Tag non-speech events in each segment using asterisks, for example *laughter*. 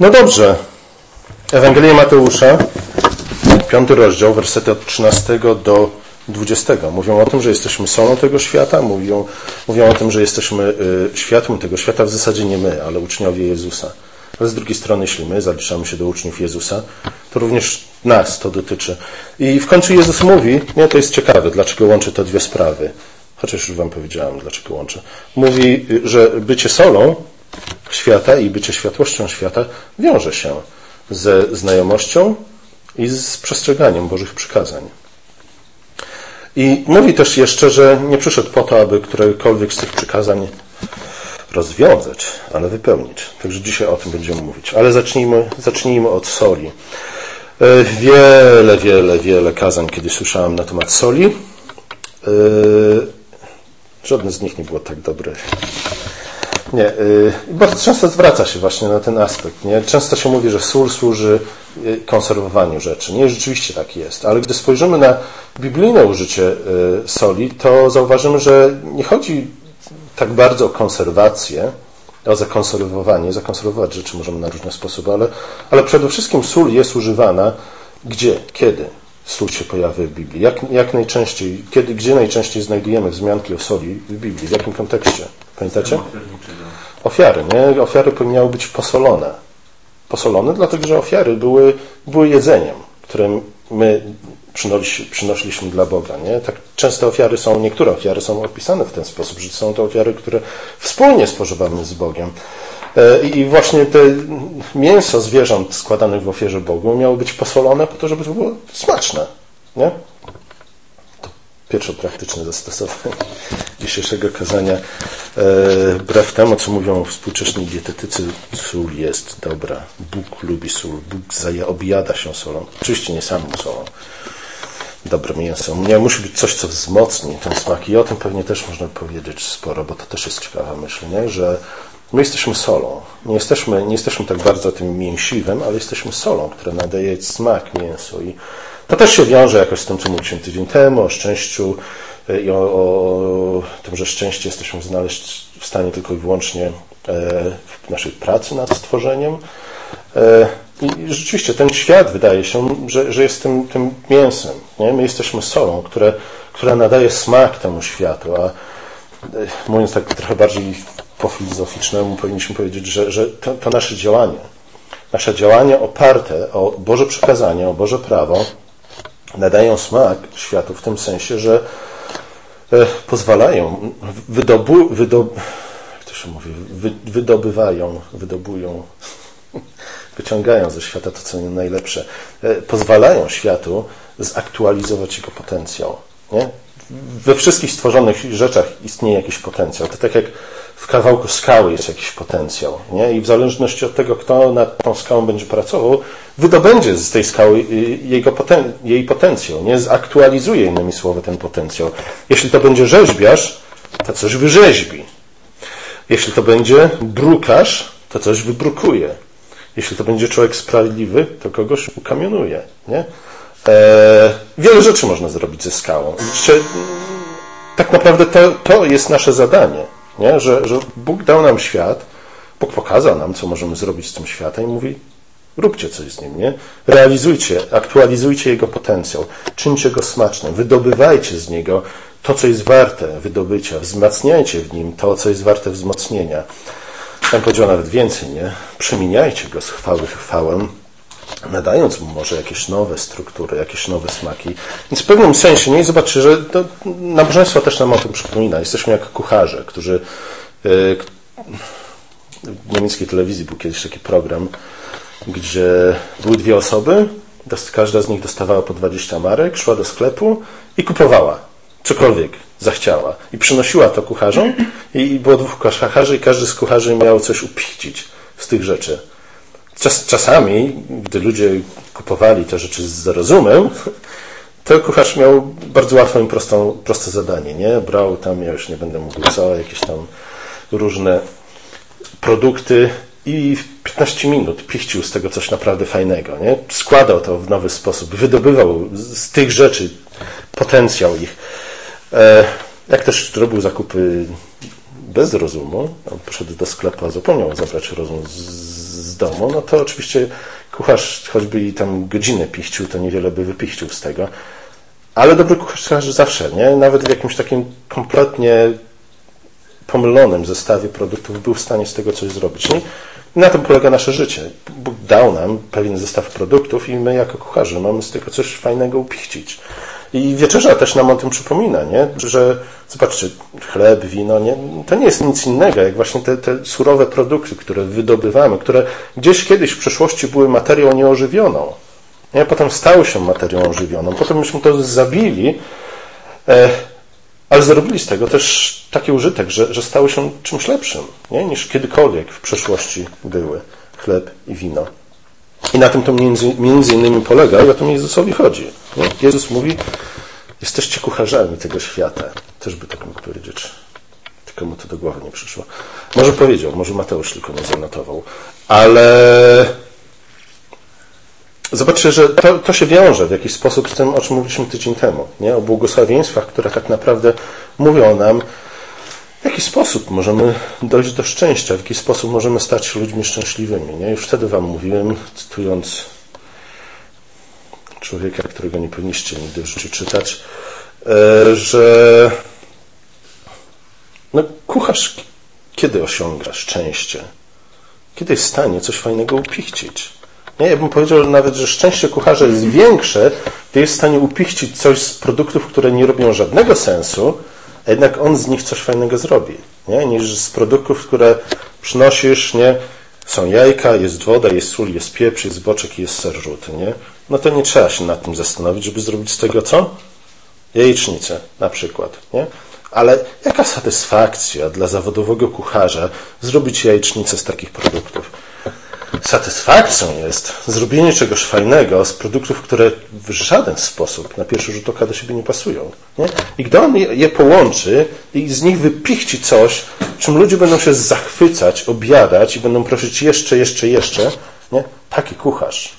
No dobrze. Ewangelia Mateusza, piąty rozdział, wersety od 13 do 20. Mówią o tym, że jesteśmy solą tego świata, mówią, mówią o tym, że jesteśmy y, światłem tego świata, w zasadzie nie my, ale uczniowie Jezusa. Ale z drugiej strony, jeśli my zaliczamy się do uczniów Jezusa, to również nas to dotyczy. I w końcu Jezus mówi, nie, to jest ciekawe, dlaczego łączy te dwie sprawy. Chociaż już Wam powiedziałem, dlaczego łączy. Mówi, że bycie solą świata i bycie światłością świata wiąże się ze znajomością i z przestrzeganiem Bożych przykazań. I mówi też jeszcze, że nie przyszedł po to, aby którekolwiek z tych przykazań rozwiązać, ale wypełnić. Także dzisiaj o tym będziemy mówić. Ale zacznijmy, zacznijmy od soli. E, wiele, wiele, wiele kazań kiedyś słyszałem na temat soli. E, żadne z nich nie było tak dobre. Nie, y, bardzo często zwraca się właśnie na ten aspekt. Nie? Często się mówi, że sól służy y, konserwowaniu rzeczy. Nie, rzeczywiście tak jest. Ale gdy spojrzymy na biblijne użycie y, soli, to zauważymy, że nie chodzi tak bardzo o konserwację, o zakonserwowanie. Zakonserwować rzeczy możemy na różne sposoby, ale, ale przede wszystkim sól jest używana gdzie, kiedy sól się pojawia w Biblii. Jak, jak najczęściej, kiedy, gdzie najczęściej znajdujemy wzmianki o soli w Biblii, w jakim kontekście? Pamiętacie? Ofiary, nie? Ofiary powinny być posolone. Posolone, dlatego że ofiary były, były jedzeniem, które my przynosiliśmy dla Boga. Nie? Tak często ofiary są, niektóre ofiary są opisane w ten sposób, że są to ofiary, które wspólnie spożywamy z Bogiem. E, I właśnie te mięso zwierząt składanych w ofierze Bogu miało być posolone po to, żeby to było smaczne. Nie? Pierwsze praktyczne zastosowanie *laughs* dzisiejszego kazania. E, wbrew temu, co mówią współczesni dietetycy, sól jest dobra. Bóg lubi sól. Bóg objada się solą. Oczywiście nie samą solą. Dobre mięso. Nie musi być coś, co wzmocni ten smak. I o tym pewnie też można powiedzieć sporo, bo to też jest ciekawa myśl, nie? że my jesteśmy solą. Nie jesteśmy, nie jesteśmy tak bardzo tym mięsiwem, ale jesteśmy solą, która nadaje smak mięsu. I to też się wiąże jakoś z tym, co mówiliśmy tydzień temu, o szczęściu e, i o, o tym, że szczęście jesteśmy znaleźć w stanie tylko i wyłącznie e, w naszej pracy nad stworzeniem. E, I rzeczywiście ten świat wydaje się, że, że jest tym, tym mięsem. Nie? My jesteśmy solą, które, która nadaje smak temu światu, a mówiąc tak trochę bardziej po filozoficznemu, powinniśmy powiedzieć, że, że to, to nasze działanie, nasze działanie oparte o Boże przekazanie, o Boże prawo, nadają smak światu w tym sensie, że e, pozwalają, wydobu, wydob, jak to się mówi, wy, wydobywają, wydobują, *laughs* wyciągają ze świata to, co najlepsze, e, pozwalają światu zaktualizować jego potencjał. Nie? We wszystkich stworzonych rzeczach istnieje jakiś potencjał. To tak jak w kawałku skały jest jakiś potencjał. Nie? I w zależności od tego, kto nad tą skałą będzie pracował, wydobędzie z tej skały y, jego poten jej potencjał. Nie? Zaktualizuje innymi słowy ten potencjał. Jeśli to będzie rzeźbiarz, to coś wyrzeźbi. Jeśli to będzie brukarz, to coś wybrukuje. Jeśli to będzie człowiek sprawiedliwy, to kogoś ukamionuje. Nie? Eee, wiele rzeczy można zrobić ze skałą. Widzicie, tak naprawdę to, to jest nasze zadanie. Nie? Że, że Bóg dał nam świat, Bóg pokazał nam, co możemy zrobić z tym światem i mówi, róbcie coś z nim, nie? Realizujcie, aktualizujcie jego potencjał, czyńcie go smacznym, wydobywajcie z niego to, co jest warte wydobycia, wzmacniajcie w nim to, co jest warte wzmocnienia. Tam powiedział nawet więcej, nie? Przemieniajcie go z chwały chwałę, nadając mu może jakieś nowe struktury, jakieś nowe smaki. Więc w pewnym sensie, nie? Zobaczcie, że to nabożeństwo też nam o tym przypomina. Jesteśmy jak kucharze, którzy e, w niemieckiej telewizji był kiedyś taki program, gdzie były dwie osoby, każda z nich dostawała po 20 marek, szła do sklepu i kupowała cokolwiek zachciała. I przynosiła to kucharzom i było dwóch kucharzy i każdy z kucharzy miał coś upichcić z tych rzeczy. Czas, czasami, gdy ludzie kupowali te rzeczy z rozumem, to kucharz miał bardzo łatwe i prostą, proste zadanie. Nie? Brał tam, ja już nie będę mówił co, jakieś tam różne produkty i w 15 minut piścił z tego coś naprawdę fajnego. Nie? Składał to w nowy sposób, wydobywał z tych rzeczy potencjał ich. E, jak też robił zakupy bez rozumu, on poszedł do sklepu, a zapomniał zabrać rozum z domu, no to oczywiście kucharz choćby i tam godzinę piścił, to niewiele by wypiścił z tego. Ale dobry kucharz zawsze, nie? Nawet w jakimś takim kompletnie pomylonym zestawie produktów był w stanie z tego coś zrobić. Nie? I na tym polega nasze życie. Bóg dał nam pewien zestaw produktów i my jako kucharze mamy z tego coś fajnego upichcić. I wieczerza też nam o tym przypomina, nie? że zobaczcie, chleb, wino, nie? to nie jest nic innego, jak właśnie te, te surowe produkty, które wydobywamy, które gdzieś kiedyś w przeszłości były materią nieożywioną. Nie? Potem stały się materią ożywioną. Potem myśmy to zabili, e, ale zrobili z tego też taki użytek, że, że stały się czymś lepszym nie? niż kiedykolwiek w przeszłości były chleb i wino. I na tym to między, między innymi polega i o tym Jezusowi chodzi. Nie? Jezus mówi, jesteście kucharzami tego świata. Też by tak mógł powiedzieć. Tylko mu to do głowy nie przyszło. Może powiedział, może Mateusz tylko nie zanotował. Ale zobaczcie, że to, to, się wiąże w jakiś sposób z tym, o czym mówiliśmy tydzień temu. Nie? O błogosławieństwach, które tak naprawdę mówią nam, w jaki sposób możemy dojść do szczęścia, w jaki sposób możemy stać się ludźmi szczęśliwymi. Nie? Już wtedy Wam mówiłem, cytując człowieka, którego nie powinniście nigdy w życiu czytać, e, że no, kucharz kiedy osiąga szczęście? Kiedy jest w stanie coś fajnego upichcić? Nie, ja bym powiedział nawet, że szczęście kucharza jest większe, gdy jest w stanie upichcić coś z produktów, które nie robią żadnego sensu, a jednak on z nich coś fajnego zrobi, nie? niż z produktów, które przynosisz, nie? Są jajka, jest woda, jest sól, jest pieprz, jest boczek jest ser żółty, nie? No to nie trzeba się nad tym zastanowić, żeby zrobić z tego co? Jajecznicę na przykład, nie? Ale jaka satysfakcja dla zawodowego kucharza zrobić jajecznicę z takich produktów? Satysfakcją jest zrobienie czegoś fajnego z produktów, które w żaden sposób na pierwszy rzut oka do siebie nie pasują. Nie? I gdy on je połączy i z nich wypichci coś, czym ludzie będą się zachwycać, objadać i będą prosić jeszcze, jeszcze, jeszcze, nie? taki kucharz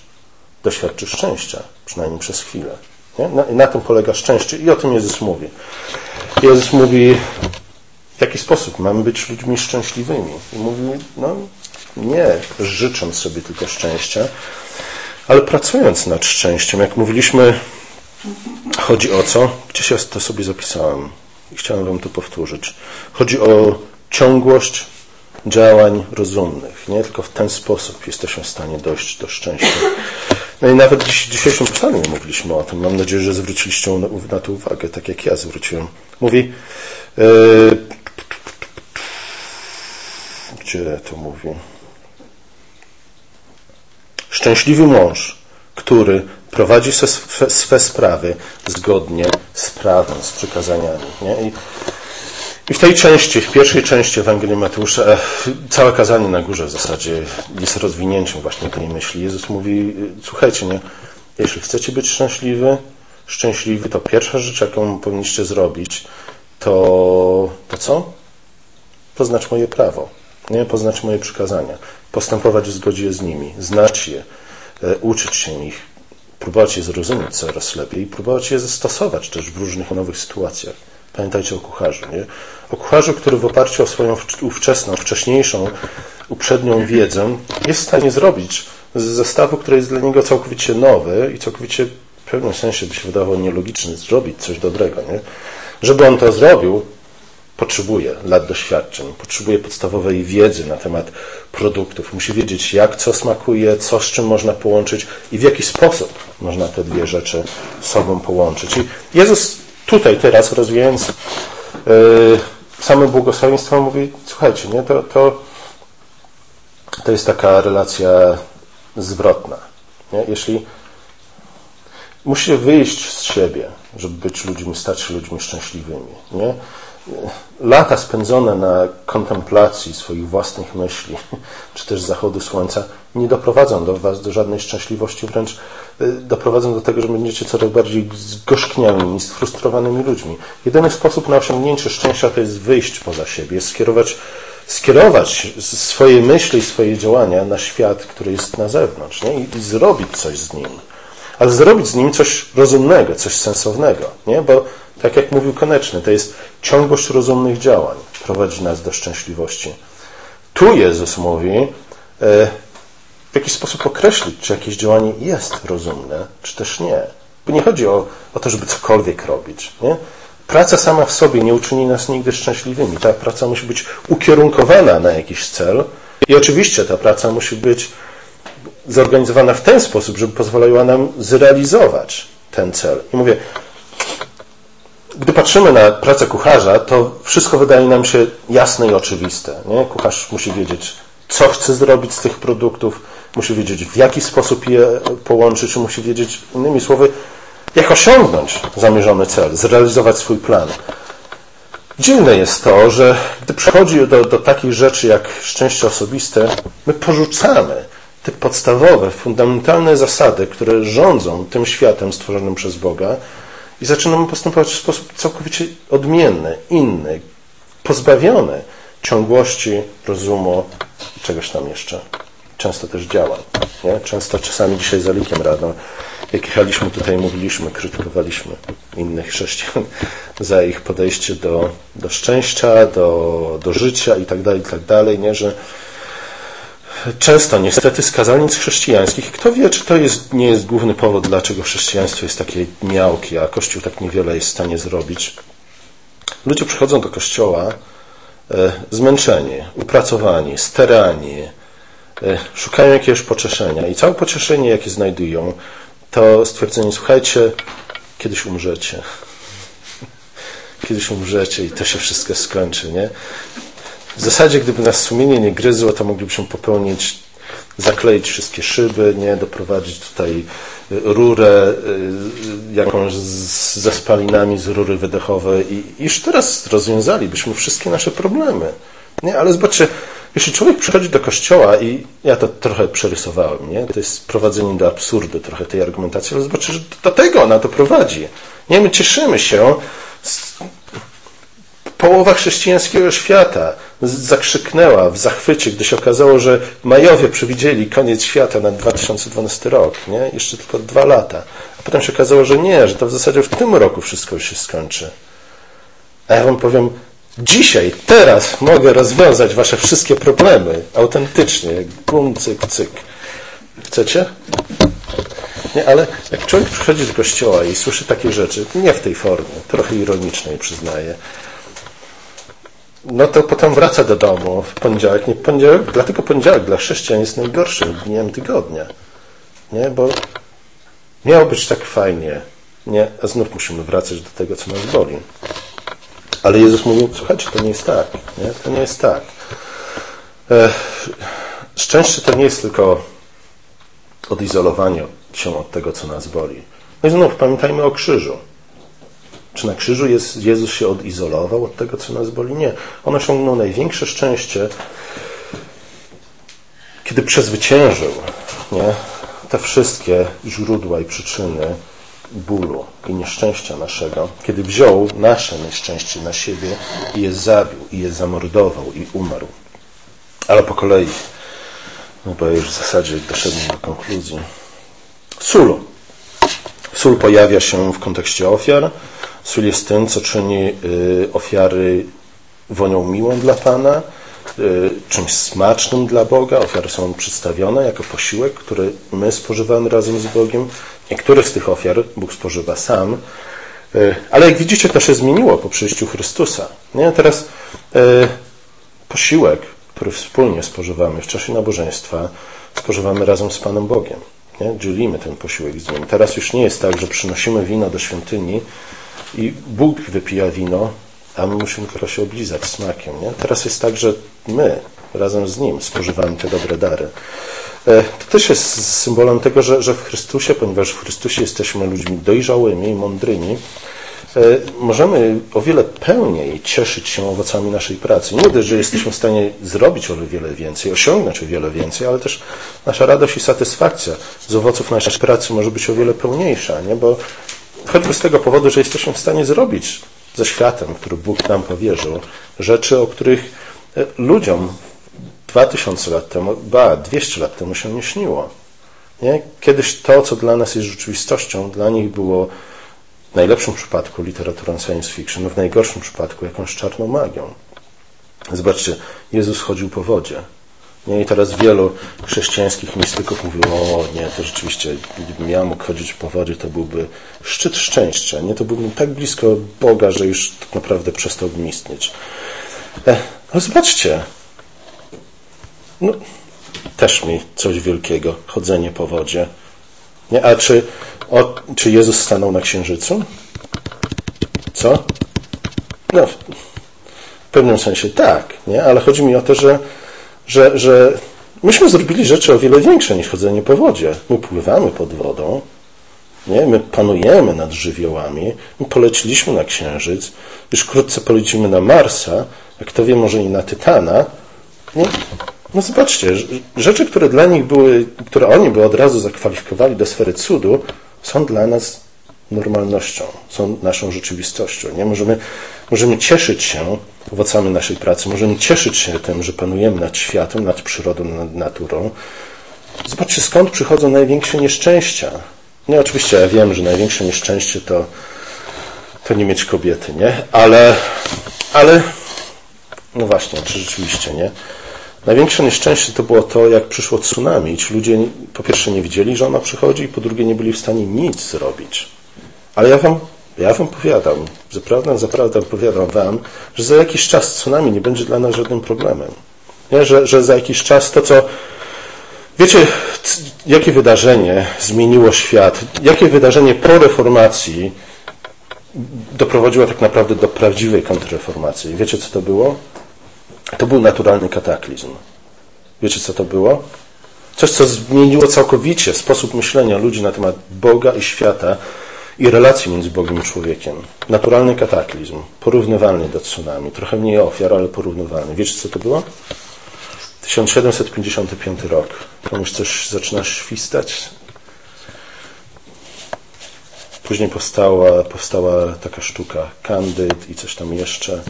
doświadczy szczęścia, przynajmniej przez chwilę. Na, na tym polega szczęście i o tym Jezus mówi. Jezus mówi, w jaki sposób mamy być ludźmi szczęśliwymi. I mówi, no nie życząc sobie tylko szczęścia, ale pracując nad szczęściem. Jak mówiliśmy, chodzi o co? Gdzieś ja to sobie zapisałem i chciałem Wam to powtórzyć. Chodzi o ciągłość działań rozumnych. Nie tylko w ten sposób jesteśmy w stanie dojść do szczęścia. No i nawet dziś, w dzisiejszym psalmie mówiliśmy o tym. Mam nadzieję, że zwróciliście na to uwagę, tak jak ja zwróciłem. Mówi, yy, gdzie to mówi? Szczęśliwy mąż, który prowadzi swe, sprawy zgodnie z prawem, z przykazaniami. Nie? I, I, w tej części, w pierwszej części Ewangelii Mateusza, e, całe kazanie na górze w zasadzie jest rozwinięciem właśnie tej myśli. Jezus mówi, słuchajcie, nie? jeśli chcecie być szczęśliwy, szczęśliwy, to pierwsza rzecz, jaką powinniście zrobić, to, to co? Poznać moje prawo, nie? poznać moje przykazania postępować w zgodzie z nimi, znać je, e, uczyć się ich, próbować je zrozumieć coraz lepiej i próbować je zastosować też w różnych nowych sytuacjach. Pamiętajcie o kucharzu, nie? O kucharzu, który w oparciu o swoją ówczesną, wcześniejszą, uprzednią wiedzę jest w stanie zrobić z zestawu, który jest dla niego całkowicie nowy i całkowicie w pewnym sensie by się wydawało nielogiczny, zrobić coś dobrego, nie? Żeby on to zrobił, potrzebuje lat doświadczeń, potrzebuje podstawowej wiedzy na temat produktów. Musi wiedzieć, jak co smakuje, co z czym można połączyć i w jaki sposób można te dwie rzeczy sobą połączyć. I Jezus tutaj teraz rozwijając yy, same błogosławieństwo mówi, słuchajcie, nie, to, to, to jest taka relacja zwrotna. Nie? Jeśli musicie wyjść z siebie, żeby być ludźmi, stać się ludźmi szczęśliwymi. Nie? Lata spędzone na kontemplacji swoich własnych myśli, *laughs* czy też zachodu słońca, nie doprowadzą do Was do żadnej szczęśliwości, wręcz y, doprowadzą do tego, że będziecie coraz bardziej zgorzkniałymi, sfrustrowanymi ludźmi. Jedyny sposób na osiągnięcie szczęścia to jest wyjść poza siebie, skierować, skierować swoje myśli, swoje działania na świat, który jest na zewnątrz nie? I, i zrobić coś z nim. Ale zrobić z nim coś rozumnego, coś sensownego, nie? bo tak jak mówił Koneczny, to jest ciągłość rozumnych działań prowadzi nas do szczęśliwości. Tu Jezus mówi, e, w jakiś sposób określić, czy jakieś działanie jest rozumne, czy też nie. Bo nie chodzi o, o to, żeby cokolwiek robić. Nie? Praca sama w sobie nie uczyni nas nigdy szczęśliwymi. Ta praca musi być ukierunkowana na jakiś cel i oczywiście ta praca musi być zorganizowana w ten sposób, żeby pozwalała nam zrealizować ten cel. I mówię, gdy patrzymy na pracę kucharza, to wszystko wydaje nam się jasne i oczywiste. Nie? Kucharz musi wiedzieć, co chce zrobić z tych produktów, musi wiedzieć, w jaki sposób je połączyć, musi wiedzieć, innymi słowy, jak osiągnąć zamierzony cel, zrealizować swój plan. Dziwne jest to, że gdy przychodzi do, do takich rzeczy jak szczęście osobiste, my porzucamy te podstawowe, fundamentalne zasady, które rządzą tym światem stworzonym przez Boga i zaczynamy postępować w sposób całkowicie odmienny, inny, pozbawiony ciągłości, rozumu i czegoś tam jeszcze. Często też działa. Nie? Często czasami dzisiaj za likiem rano, jak jechaliśmy tutaj, mówiliśmy, krytykowaliśmy innych chrześcijan *laughs* za ich podejście do, do szczęścia, do, do życia i tak dalej, i tak dalej, nie? że często niestety z kazalnic chrześcijańskich, kto wie, czy to jest, nie jest główny powód, dlaczego chrześcijaństwo jest takie miałkie, a Kościół tak niewiele jest w stanie zrobić. Ludzie przychodzą do Kościoła e, zmęczeni, upracowani, sterani, e, szukają jakiegoś pocieszenia i całe pocieszenie, jakie znajdują, to stwierdzenie, słuchajcie, kiedyś umrzecie. *laughs* Kiedyś umrzecie i to się wszystko skończy, nie? W zasadzie, gdyby nas sumienie nie gryzło, to moglibyśmy popełnić, zakleić wszystkie szyby, nie, doprowadzić tutaj y, rurę y, jakąś ze spalinami z rury wydechowej i już teraz rozwiązalibyśmy wszystkie nasze problemy. Nie, ale zobaczcie, jeśli człowiek przychodzi do kościoła i ja to trochę przerysowałem, nie? To jest prowadzenie do absurdu trochę tej argumentacji, ale zobaczcie, że do tego ona to prowadzi. Nie, my cieszymy się połowa chrześcijańskiego świata zakrzyknęła w zachwycie, gdy się okazało, że Majowie przewidzieli koniec świata na 2012 rok, nie? jeszcze tylko dwa lata. A potem się okazało, że nie, że to w zasadzie w tym roku wszystko już się skończy. A ja wam powiem, dzisiaj, teraz mogę rozwiązać wasze wszystkie problemy autentycznie, bum, cyk, cyk. Chcecie? Nie, ale jak człowiek przychodzi do kościoła i słyszy takie rzeczy, nie w tej formie, trochę ironicznej przyznaję, no to potem wraca do domu w poniedziałek. Nie poniedziałek, dlatego poniedziałek dla chrześcijan jest najgorszym dniem tygodnia. Nie, bo miało być tak fajnie. Nie, a znów musimy wracać do tego, co nas boli. Ale Jezus mówił, słuchajcie, to nie jest tak. Nie? To nie jest tak. Szczęście to nie jest tylko odizolowanie się od tego, co nas boli. No i znów pamiętajmy o krzyżu. Czy na krzyżu jest, Jezus się odizolował od tego, co nas boli? Nie. On osiągnął największe szczęście, kiedy przezwyciężył nie, te wszystkie źródła i przyczyny bólu i nieszczęścia naszego, kiedy wziął nasze nieszczęście na siebie i je zabił, i je zamordował, i umarł. Ale po kolei, no bo już w zasadzie doszedłem do konkluzji. Sól. Sól pojawia się w kontekście ofiar, Sól jest tym, co czyni y, ofiary wonią miłą dla Pana, y, czymś smacznym dla Boga. Ofiary są przedstawione jako posiłek, który my spożywamy razem z Bogiem. Niektórych z tych ofiar Bóg spożywa sam. Y, ale jak widzicie, to się zmieniło po przyjściu Chrystusa. Nie? Teraz posiłek, który wspólnie spożywamy w czasie nabożeństwa, spożywamy razem z Panem Bogiem. Nie? Dzielimy ten posiłek z Nim. Teraz już nie jest tak, że przynosimy wino do świątyni i Bóg wypija wino, a my musimy tylko się oblizać smakiem. Nie? Teraz jest tak, że my razem z Nim spożywamy te dobre dary. E, to też jest symbolem tego, że, że w Chrystusie, ponieważ w Chrystusie jesteśmy ludźmi dojrzałymi i mądrymi, e, możemy o wiele pełniej cieszyć się owocami naszej pracy. Nie mówię, że jesteśmy w stanie zrobić o wiele więcej, osiągnąć o wiele więcej, ale też nasza radość i satysfakcja z owoców naszej pracy może być o wiele pełniejsza, nie? bo Choćby z tego powodu, że jesteśmy w stanie zrobić ze światem, który Bóg nam powierzył, rzeczy, o których e, ludziom 2000 lat temu, ba, 200 lat temu się nie śniło. Nie? Kiedyś to, co dla nas jest rzeczywistością, dla nich było w najlepszym przypadku literaturą science fiction, w najgorszym przypadku jakąś czarną magią. Zobaczcie, Jezus chodził po wodzie. Nie? I teraz wielu chrześcijańskich mistyków mówiło, o nie, to rzeczywiście, gdybym ja mógł chodzić po wodzie, to byłby szczyt szczęścia. Nie, to byłbym tak blisko Boga, że już tak naprawdę przestałbym istnieć. E, ale zobaczcie, no, też mi coś wielkiego, chodzenie po wodzie. Nie? A czy, o, czy Jezus stanął na księżycu? Co? No, w pewnym sensie tak, nie? ale chodzi mi o to, że że, że myśmy zrobili rzeczy o wiele większe niż chodzenie po wodzie. My pływamy pod wodą, nie? my panujemy nad żywiołami, my poleciliśmy na Księżyc, już wkrótce polecimy na Marsa, a kto wie, może i na Tytana. Nie? No zobaczcie, rzeczy, które dla nich były, które oni by od razu zakwalifikowali do sfery cudu, są dla nas normalnością, są naszą rzeczywistością. Nie? Możemy, możemy cieszyć się owocami naszej pracy, możemy cieszyć się tym, że panujemy nad światem, nad przyrodą, nad naturą. Zobaczcie, skąd przychodzą największe nieszczęścia. Nie, oczywiście ja wiem, że największe nieszczęście to, to nie mieć kobiety, nie? Ale, ale, no właśnie, czy rzeczywiście, nie? Największe nieszczęście to było to, jak przyszło tsunami. Ci ludzie po pierwsze nie widzieli, że ona przychodzi, i po drugie nie byli w stanie nic zrobić. Ale ja wam, ja wam powiadam, zaprawdę, zaprawdę powiadam wam, że za jakiś czas tsunami nie będzie dla nas żadnym problemem. Nie? Że, że za jakiś czas to, co Wiecie, jakie wydarzenie zmieniło świat? Jakie wydarzenie po reformacji doprowadziło tak naprawdę do prawdziwej kontrreformacji? Wiecie, co to było? To był naturalny kataklizm. Wiecie, co to było? Coś, co zmieniło całkowicie sposób myślenia ludzi na temat Boga i świata i relacji między Bogiem i człowiekiem. Naturalny kataklizm, porównywalny do tsunami. Trochę mniej ofiar, ale porównywalny. Wiecie, co to było? 1755 rok. Komuś coś zaczyna świstać. Później powstała, powstała taka sztuka Candyd i coś tam jeszcze.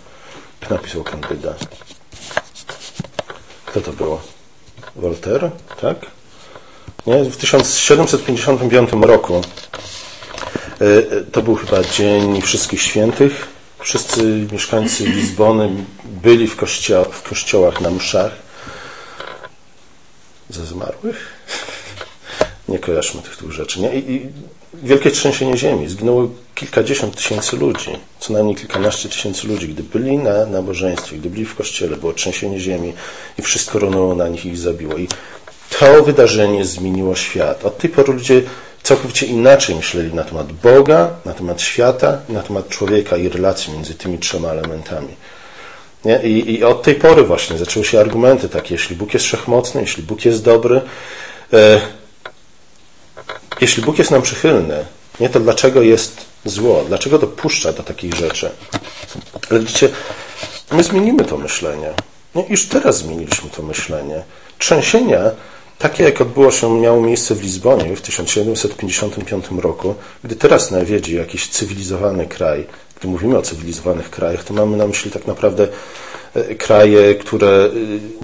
Kto napisał Candyda? Kto to było? Voltaire, tak? Nie? W 1755 roku to był chyba Dzień Wszystkich Świętych. Wszyscy mieszkańcy Lizbony byli w, kościo w kościołach na mszach ze zmarłych. Nie kojarzmy tych dwóch rzeczy. Nie? I, I wielkie trzęsienie ziemi. Zginęło kilkadziesiąt tysięcy ludzi, co najmniej kilkanaście tysięcy ludzi. Gdy byli na nabożeństwie, gdy byli w kościele, było trzęsienie ziemi i wszystko runęło na nich i ich zabiło. I to wydarzenie zmieniło świat. Od tej pory ludzie całkowicie inaczej myśleli na temat Boga, na temat świata, na temat człowieka i relacji między tymi trzema elementami. Nie? I, I, od tej pory właśnie zaczęły się argumenty takie, jeśli Bóg jest wszechmocny, jeśli Bóg jest dobry, e, jeśli Bóg jest nam przychylny, nie, to dlaczego jest zło? Dlaczego dopuszcza do takich rzeczy? Ale widzicie, my zmienimy to myślenie. Nie? Już teraz zmieniliśmy to myślenie. Trzęsienia, takie jak odbyło się, miało miejsce w Lizbonie w 1755 roku, gdy teraz nawiedzi jakiś cywilizowany kraj, gdy mówimy o cywilizowanych krajach, to mamy na myśli tak naprawdę e, kraje, które e,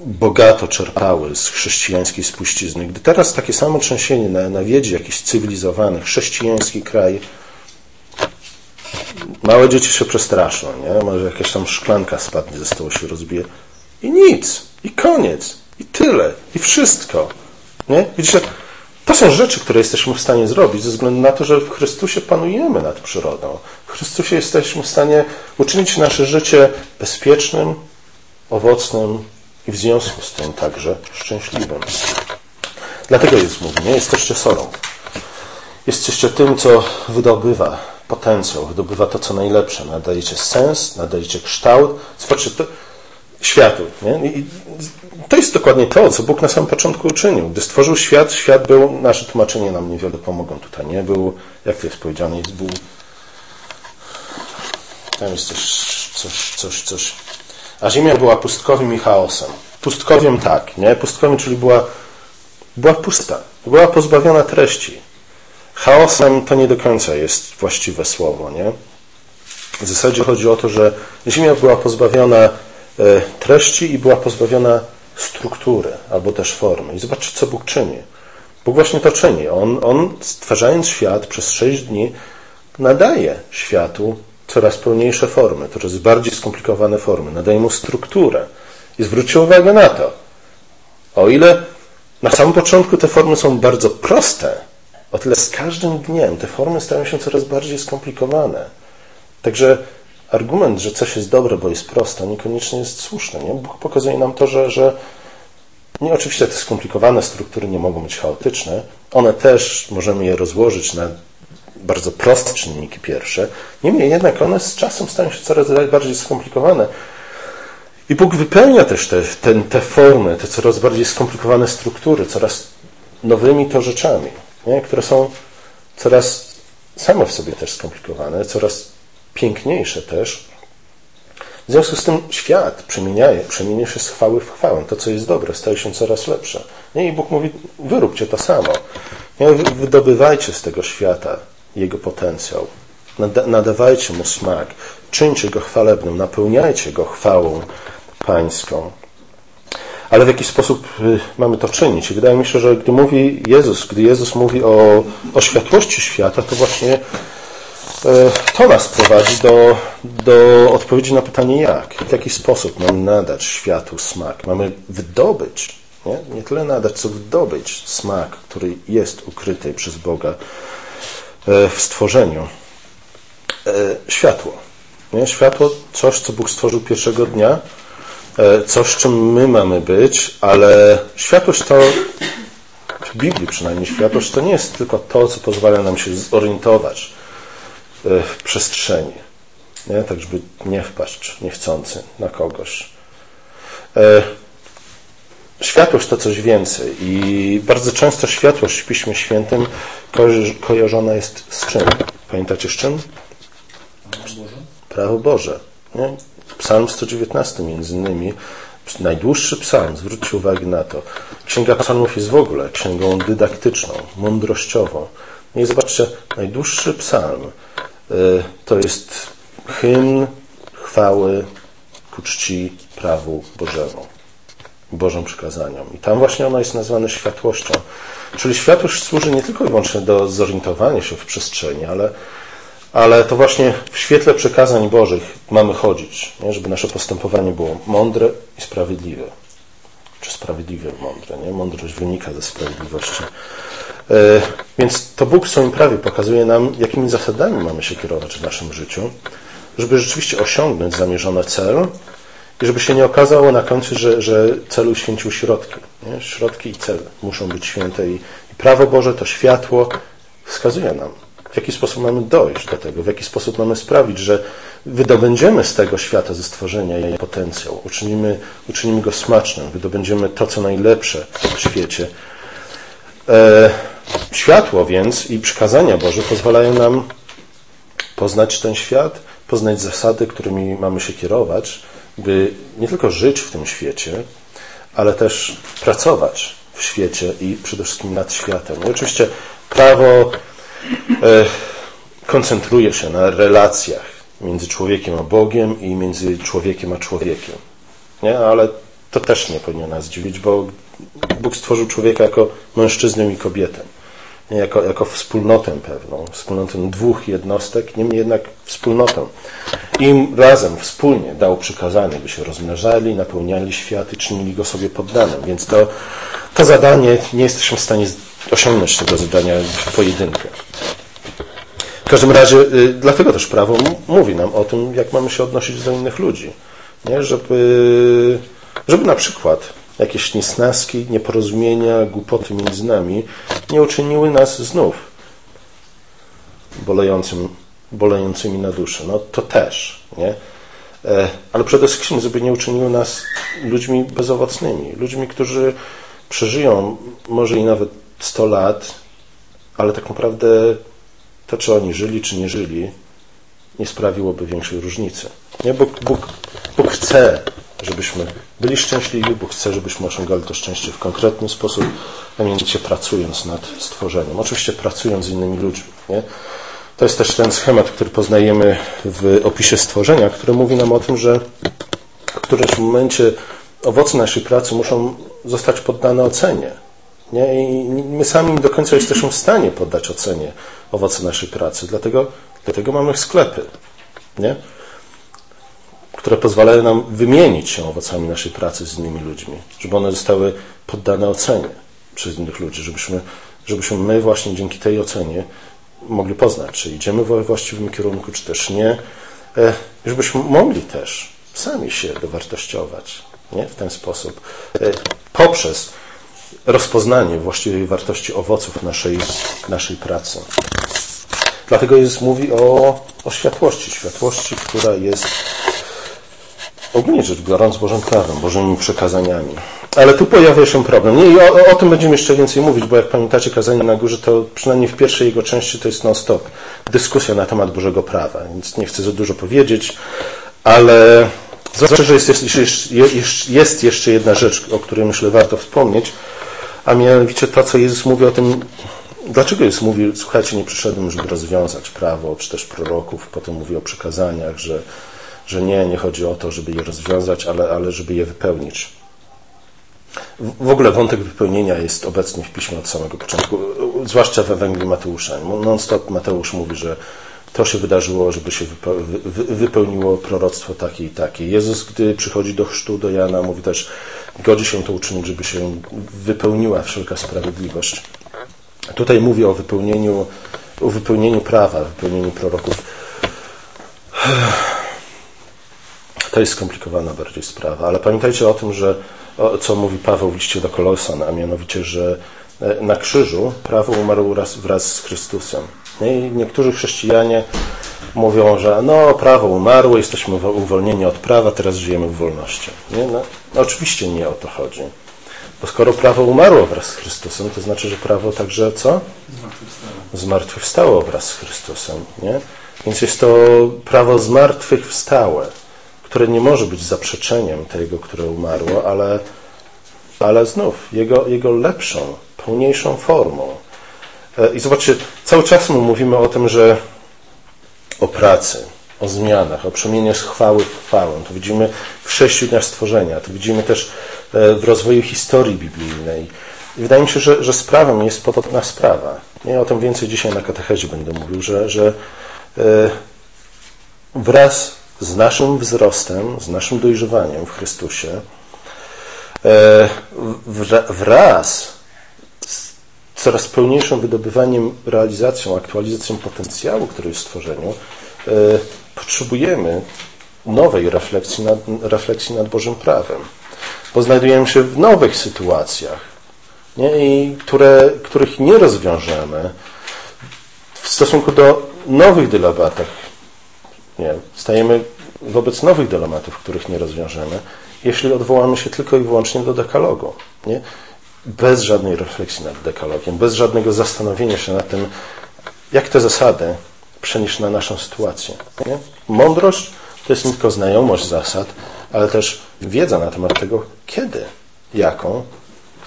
bogato czerpały z chrześcijańskiej spuścizny. Gdy teraz takie samo trzęsienie nawiedzi jakiś cywilizowany, chrześcijański kraj, małe dzieci się przestraszą, nie? Może jakaś tam szklanka spadnie, ze stołu się rozbije. I nic, i koniec, i tyle, i wszystko. Nie? To są rzeczy, które jesteśmy w stanie zrobić ze względu na to, że w Chrystusie panujemy nad przyrodą. W Chrystusie jesteśmy w stanie uczynić nasze życie bezpiecznym, owocnym i w związku z tym także szczęśliwym. Dlatego jest mówi, nie jesteście solą. Jesteście tym, co wydobywa potencjał, wydobywa to, co najlepsze. Nadajecie sens, nadajecie kształt. Zobaczcie, światu. Nie? I to jest dokładnie to, co Bóg na samym początku uczynił. Gdy stworzył świat, świat był, nasze tłumaczenie nam niewiele pomogą tutaj, nie? Był, jak to jest powiedziane, jest był, tam jest coś, coś, coś, coś. A ziemia była pustkowiem i chaosem. Pustkowiem tak, nie? Pustkowiem, czyli była, była pusta, była pozbawiona treści. Chaosem to nie do końca jest właściwe słowo, nie? W zasadzie chodzi o to, że ziemia była pozbawiona treści i była pozbawiona struktury albo też formy. I zobaczcie, co Bóg czyni. Bóg właśnie to czyni. On, on stwarzając świat przez sześć dni, nadaje światu coraz pełniejsze formy, coraz bardziej skomplikowane formy, nadaje mu strukturę. I zwróćcie uwagę na to. O ile na samym początku te formy są bardzo proste, o tyle z każdym dniem te formy stają się coraz bardziej skomplikowane. Także argument, że coś jest dobre, bo jest proste, niekoniecznie jest słuszny. Nie? Bóg pokazuje nam to, że, że nie, oczywiście te skomplikowane struktury nie mogą być chaotyczne. One też możemy je rozłożyć na bardzo proste czynniki pierwsze. Niemniej jednak one z czasem stają się coraz bardziej skomplikowane. I Bóg wypełnia też te, te, te formy, te coraz bardziej skomplikowane struktury, coraz nowymi to rzeczami, nie? które są coraz same w sobie też skomplikowane, coraz piękniejsze też. W związku z tym świat przemienia, się z chwały w chwałę. To, co jest dobre, staje się coraz lepsze. Nie? I Bóg mówi, wyróbcie to samo. Nie? Wydobywajcie z tego świata jego potencjał. Nadawajcie mu smak. Czyńcie go chwalebnym. Napełniajcie go chwałą pańską. Ale w jaki sposób y, mamy to czynić? I wydaje mi się, że gdy mówi Jezus, gdy Jezus mówi o, o światłości świata, to właśnie to nas prowadzi do, do odpowiedzi na pytanie jak. W jaki sposób mamy nadać światu smak? Mamy wydobyć, nie, nie tyle nadać, co wydobyć smak, który jest ukryty przez Boga y, w stworzeniu. Światło. Nie? Światło, coś, co Bóg stworzył pierwszego dnia, E, coś, czym my mamy być, ale światłość to, w Biblii przynajmniej, światłość to nie jest tylko to, co pozwala nam się zorientować e, w przestrzeni, nie? tak żeby nie wpaść niechcący na kogoś. E, światłość to coś więcej i bardzo często światłość w Piśmie Świętym kojarzona jest z czym? Pamiętacie z czym? Prawo Boże. Prawo Boże. Nie? Psalm 119 między innymi, najdłuższy psalm, zwróćcie uwagę na to. Księga psalmów jest w ogóle księgą dydaktyczną, mądrościową. No I zobaczcie, najdłuższy psalm to jest hymn chwały ku czci prawu Bożemu, Bożym przykazaniom. I tam właśnie ono jest nazwane światłością. Czyli światłość służy nie tylko i wyłącznie do zorientowania się w przestrzeni, ale ale to właśnie w świetle przekazań Bożych mamy chodzić, nie? żeby nasze postępowanie było mądre i sprawiedliwe. Czy sprawiedliwe mądre, nie? Mądrość wynika ze sprawiedliwości. E, więc to Bóg w swoim prawie pokazuje nam, jakimi zasadami mamy się kierować w naszym życiu, żeby rzeczywiście osiągnąć zamierzony cel i żeby się nie okazało na końcu, że, że celu święcił środki. Nie? Środki i cel muszą być święte i, i prawo Boże, to światło wskazuje nam, w jaki sposób mamy dojść do tego, w jaki sposób mamy sprawić, że wydobędziemy z tego świata ze stworzenia jej potencjał, uczynimy, uczynimy go smacznym, wydobędziemy to, co najlepsze w świecie. E, światło więc i przykazania Boże pozwalają nam poznać ten świat, poznać zasady, którymi mamy się kierować, by nie tylko żyć w tym świecie, ale też pracować w świecie i przede wszystkim nad światem. I oczywiście prawo E, koncentruje się na relacjach między człowiekiem a Bogiem i między człowiekiem a człowiekiem. Nie? Ale to też nie powinno nas dziwić, bo Bóg stworzył człowieka jako mężczyznę i kobietę. Jako, jako wspólnotę pewną, wspólnotę dwóch jednostek, niemniej jednak wspólnotę. Im razem, wspólnie dał przykazanie, by się rozmnażali, napełniali świat i czynili go sobie poddanym. Więc to, to zadanie nie jesteśmy w stanie osiągnąć tego zadania pojedynkę. W każdym razie, y, dlatego też prawo mówi nam o tym, jak mamy się odnosić do innych ludzi. Nie? Żeby, żeby na przykład jakieś niesnaski, nieporozumienia, głupoty między nami nie uczyniły nas znów bolejącym, bolejącymi na duszę. No to też, nie? E, ale przede wszystkim, żeby nie uczyniły nas ludźmi bezowocnymi, ludźmi, którzy przeżyją może i nawet 100 lat, ale tak naprawdę to, czy oni żyli, czy nie żyli, nie sprawiłoby większej różnicy. Nie? Bóg, Bóg, Bóg chce, żebyśmy byli szczęśliwi, Bóg chce, żebyśmy osiągali to szczęście w konkretny sposób, a mianowicie pracując nad stworzeniem. Oczywiście pracując z innymi ludźmi. Nie? To jest też ten schemat, który poznajemy w opisie stworzenia, który mówi nam o tym, że w którymś momencie owoce naszej pracy muszą zostać poddane ocenie. Nie? I my sami do końca jesteśmy w stanie poddać ocenie owoce naszej pracy. Dlatego, dlatego mamy sklepy. Nie? Które pozwalają nam wymienić się owocami naszej pracy z innymi ludźmi, żeby one zostały poddane ocenie przez innych ludzi, żebyśmy, żebyśmy my właśnie dzięki tej ocenie mogli poznać, czy idziemy we właściwym kierunku, czy też nie, e, żebyśmy mogli też sami się dowartościować nie? w ten sposób, e, poprzez rozpoznanie właściwej wartości owoców naszej, naszej pracy. Dlatego Jezus mówi o, o światłości, światłości, która jest ogólnie rzecz biorąc Bożym prawem, Bożymi przekazaniami. Ale tu pojawia się problem. Nie, o, o, tym będziemy jeszcze więcej mówić, bo jak pamiętacie kazanie na górze, to przynajmniej w pierwszej jego części to jest non-stop dyskusja na temat Bożego prawa, więc nie chcę za dużo powiedzieć, ale zwłaszcza, że jest, jest, jest, jest jeszcze jedna rzecz, o której myślę warto wspomnieć, a mianowicie to, co Jezus mówi o tym, dlaczego Jezus mówi, słuchajcie, nie przyszedłem, żeby rozwiązać prawo, czy też proroków, potem mówi o przekazaniach, że, że nie, nie chodzi o to, żeby je rozwiązać, ale, ale żeby je wypełnić. W ogóle wątek wypełnienia jest obecny w piśmie od samego początku, zwłaszcza w Ewangelii Mateusza. Non-stop Mateusz mówi, że to się wydarzyło, żeby się wypełniło proroctwo takie i takie. Jezus, gdy przychodzi do chrztu, do Jana, mówi też, godzi się to uczynić, żeby się wypełniła wszelka sprawiedliwość. Tutaj mówi o wypełnieniu, o wypełnieniu prawa, wypełnieniu proroków. To jest skomplikowana bardziej sprawa, ale pamiętajcie o tym, że co mówi Paweł w liście do Kolosan, a mianowicie, że e, na krzyżu prawo umarło wraz, wraz z Chrystusem. I niektórzy chrześcijanie mówią, że no, prawo umarło, jesteśmy uwolnieni od prawa, teraz żyjemy w wolności. Nie? No, no, oczywiście nie o to chodzi. Bo skoro prawo umarło wraz z Chrystusem, to znaczy, że prawo także co? Zmartwychwstało. Zmartwychwstało wraz z Chrystusem. Nie? Więc jest to prawo zmartwychwstałe, które nie może być zaprzeczeniem tego, które umarło, ale, ale znów jego, jego lepszą, pełniejszą formą. E, I zobaczcie, cały czas mu mówimy o tym, że o pracy, o zmianach, o przemianie z chwały w chwałę. To widzimy w sześciu dniach stworzenia, to widzimy też e, w rozwoju historii biblijnej. I wydaje mi się, że, że sprawą jest podobna sprawa. Nie o tym więcej dzisiaj na katechezie będę mówił, że, że e, wraz z naszym wzrostem, z naszym dojrzewaniem w Chrystusie, wraz coraz pełniejszym wydobywaniem, realizacją, aktualizacją potencjału, który jest w stworzeniu, e, potrzebujemy nowej refleksji nad, refleksji nad Bożym prawem. Bo znajdujemy się w nowych sytuacjach, nie? I które, których nie rozwiążemy w stosunku do nowych dylematów. Nie, stajemy wobec nowych dylematów, których nie rozwiążemy, jeśli odwołamy się tylko i wyłącznie do dekalogu. Nie? bez żadnej refleksji nad dekalogiem, bez żadnego zastanowienia się nad tym, jak te zasady przenieść na naszą sytuację. Nie? Mądrość to jest nie tylko znajomość zasad, ale też wiedza na temat tego, kiedy, jaką,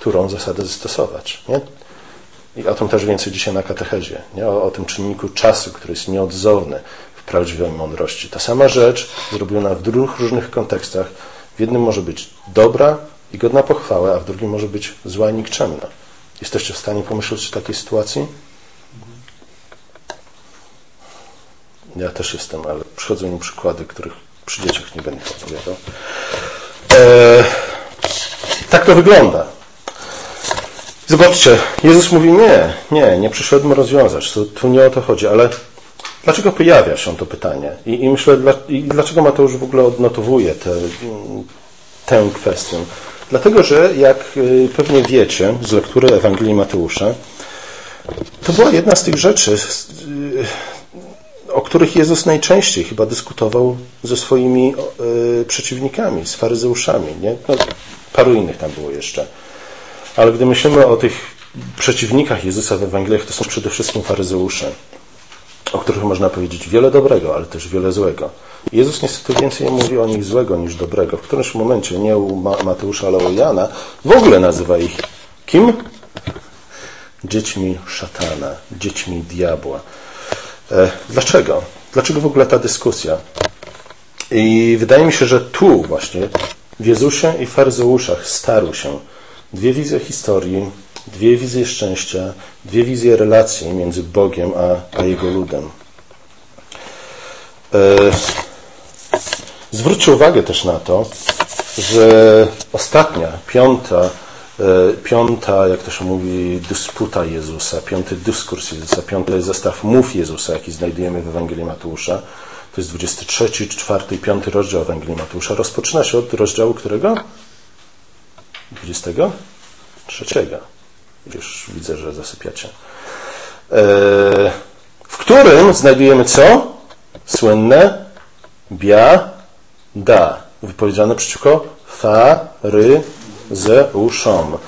którą zasadę zastosować. Nie? I o tym też więcej dzisiaj na katechezie. Nie? O, o tym czynniku czasu, który jest nieodzowny prawdziwej mądrości. Ta sama rzecz zrobiona w dwóch różnych kontekstach. W jednym może być dobra, i godna pochwały, a w drugim może być zła i nikczemna. Jesteście w stanie pomyśleć o takiej sytuacji? Ja też jestem, ale przychodzą mi przykłady, których przy dzieciach nie będę opowiadał. Eee, tak to wygląda. Zobaczcie, Jezus mówi nie, nie, nie przyszedłem rozwiązać, tu, tu nie o to chodzi, ale dlaczego pojawia się to pytanie? I, i myślę, dla, i dlaczego Mateusz w ogóle odnotowuje te, tę kwestię? Dlatego, że jak y, pewnie wiecie z lektury Ewangelii Mateusza, to była jedna z tych rzeczy, y, o których Jezus najczęściej chyba dyskutował ze swoimi y, przeciwnikami, z faryzeuszami. Nie? No, paru innych tam było jeszcze. Ale gdy myślimy o tych przeciwnikach Jezusa w Ewangeliach, to są przede wszystkim faryzeusze, o których można powiedzieć wiele dobrego, ale też wiele złego. Jezus niestety więcej mówi o nich złego niż dobrego. W którymś momencie, nie u Mateusza, ale u Jana, w ogóle nazywa ich kim? Dziećmi szatana, dziećmi diabła. E, dlaczego? Dlaczego w ogóle ta dyskusja? I wydaje mi się, że tu właśnie w Jezusie i faryzeuszach starł się dwie wizje historii, dwie wizje szczęścia, dwie wizje relacji między Bogiem a, a Jego ludem. E, Zwróćcie uwagę też na to, że ostatnia, piąta, e, piąta, jak to się mówi, dysputa Jezusa, piąty dyskurs Jezusa, piąty zestaw mów Jezusa, jaki znajdujemy w Ewangelii Mateusza, to jest 23, 4 i 5 rozdział Ewangelii Mateusza, rozpoczyna się od rozdziału którego? 23. Już widzę, że zasypiacie. E, w którym znajdujemy co? Słynne biada, wypowiedziane przeciwko faryzeuszom.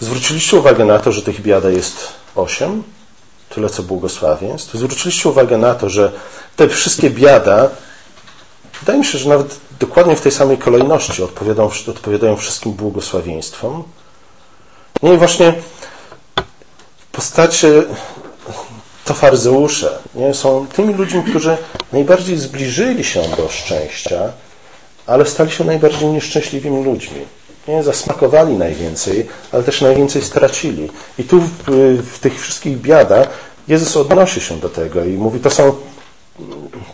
Zwróciliście uwagę na to, że tych biada jest osiem, tyle co błogosławieństw. Zwróciliście uwagę na to, że te wszystkie biada, wydaje mi się, że nawet dokładnie w tej samej kolejności odpowiadają, odpowiadają wszystkim błogosławieństwom. No i właśnie w postaci to faryzeusze nie? są tymi ludźmi, którzy najbardziej zbliżyli się do szczęścia, ale stali się najbardziej nieszczęśliwymi ludźmi. Nie? Zasmakowali najwięcej, ale też najwięcej stracili. I tu w, w tych wszystkich biadach Jezus odnosi się do tego i mówi, to są,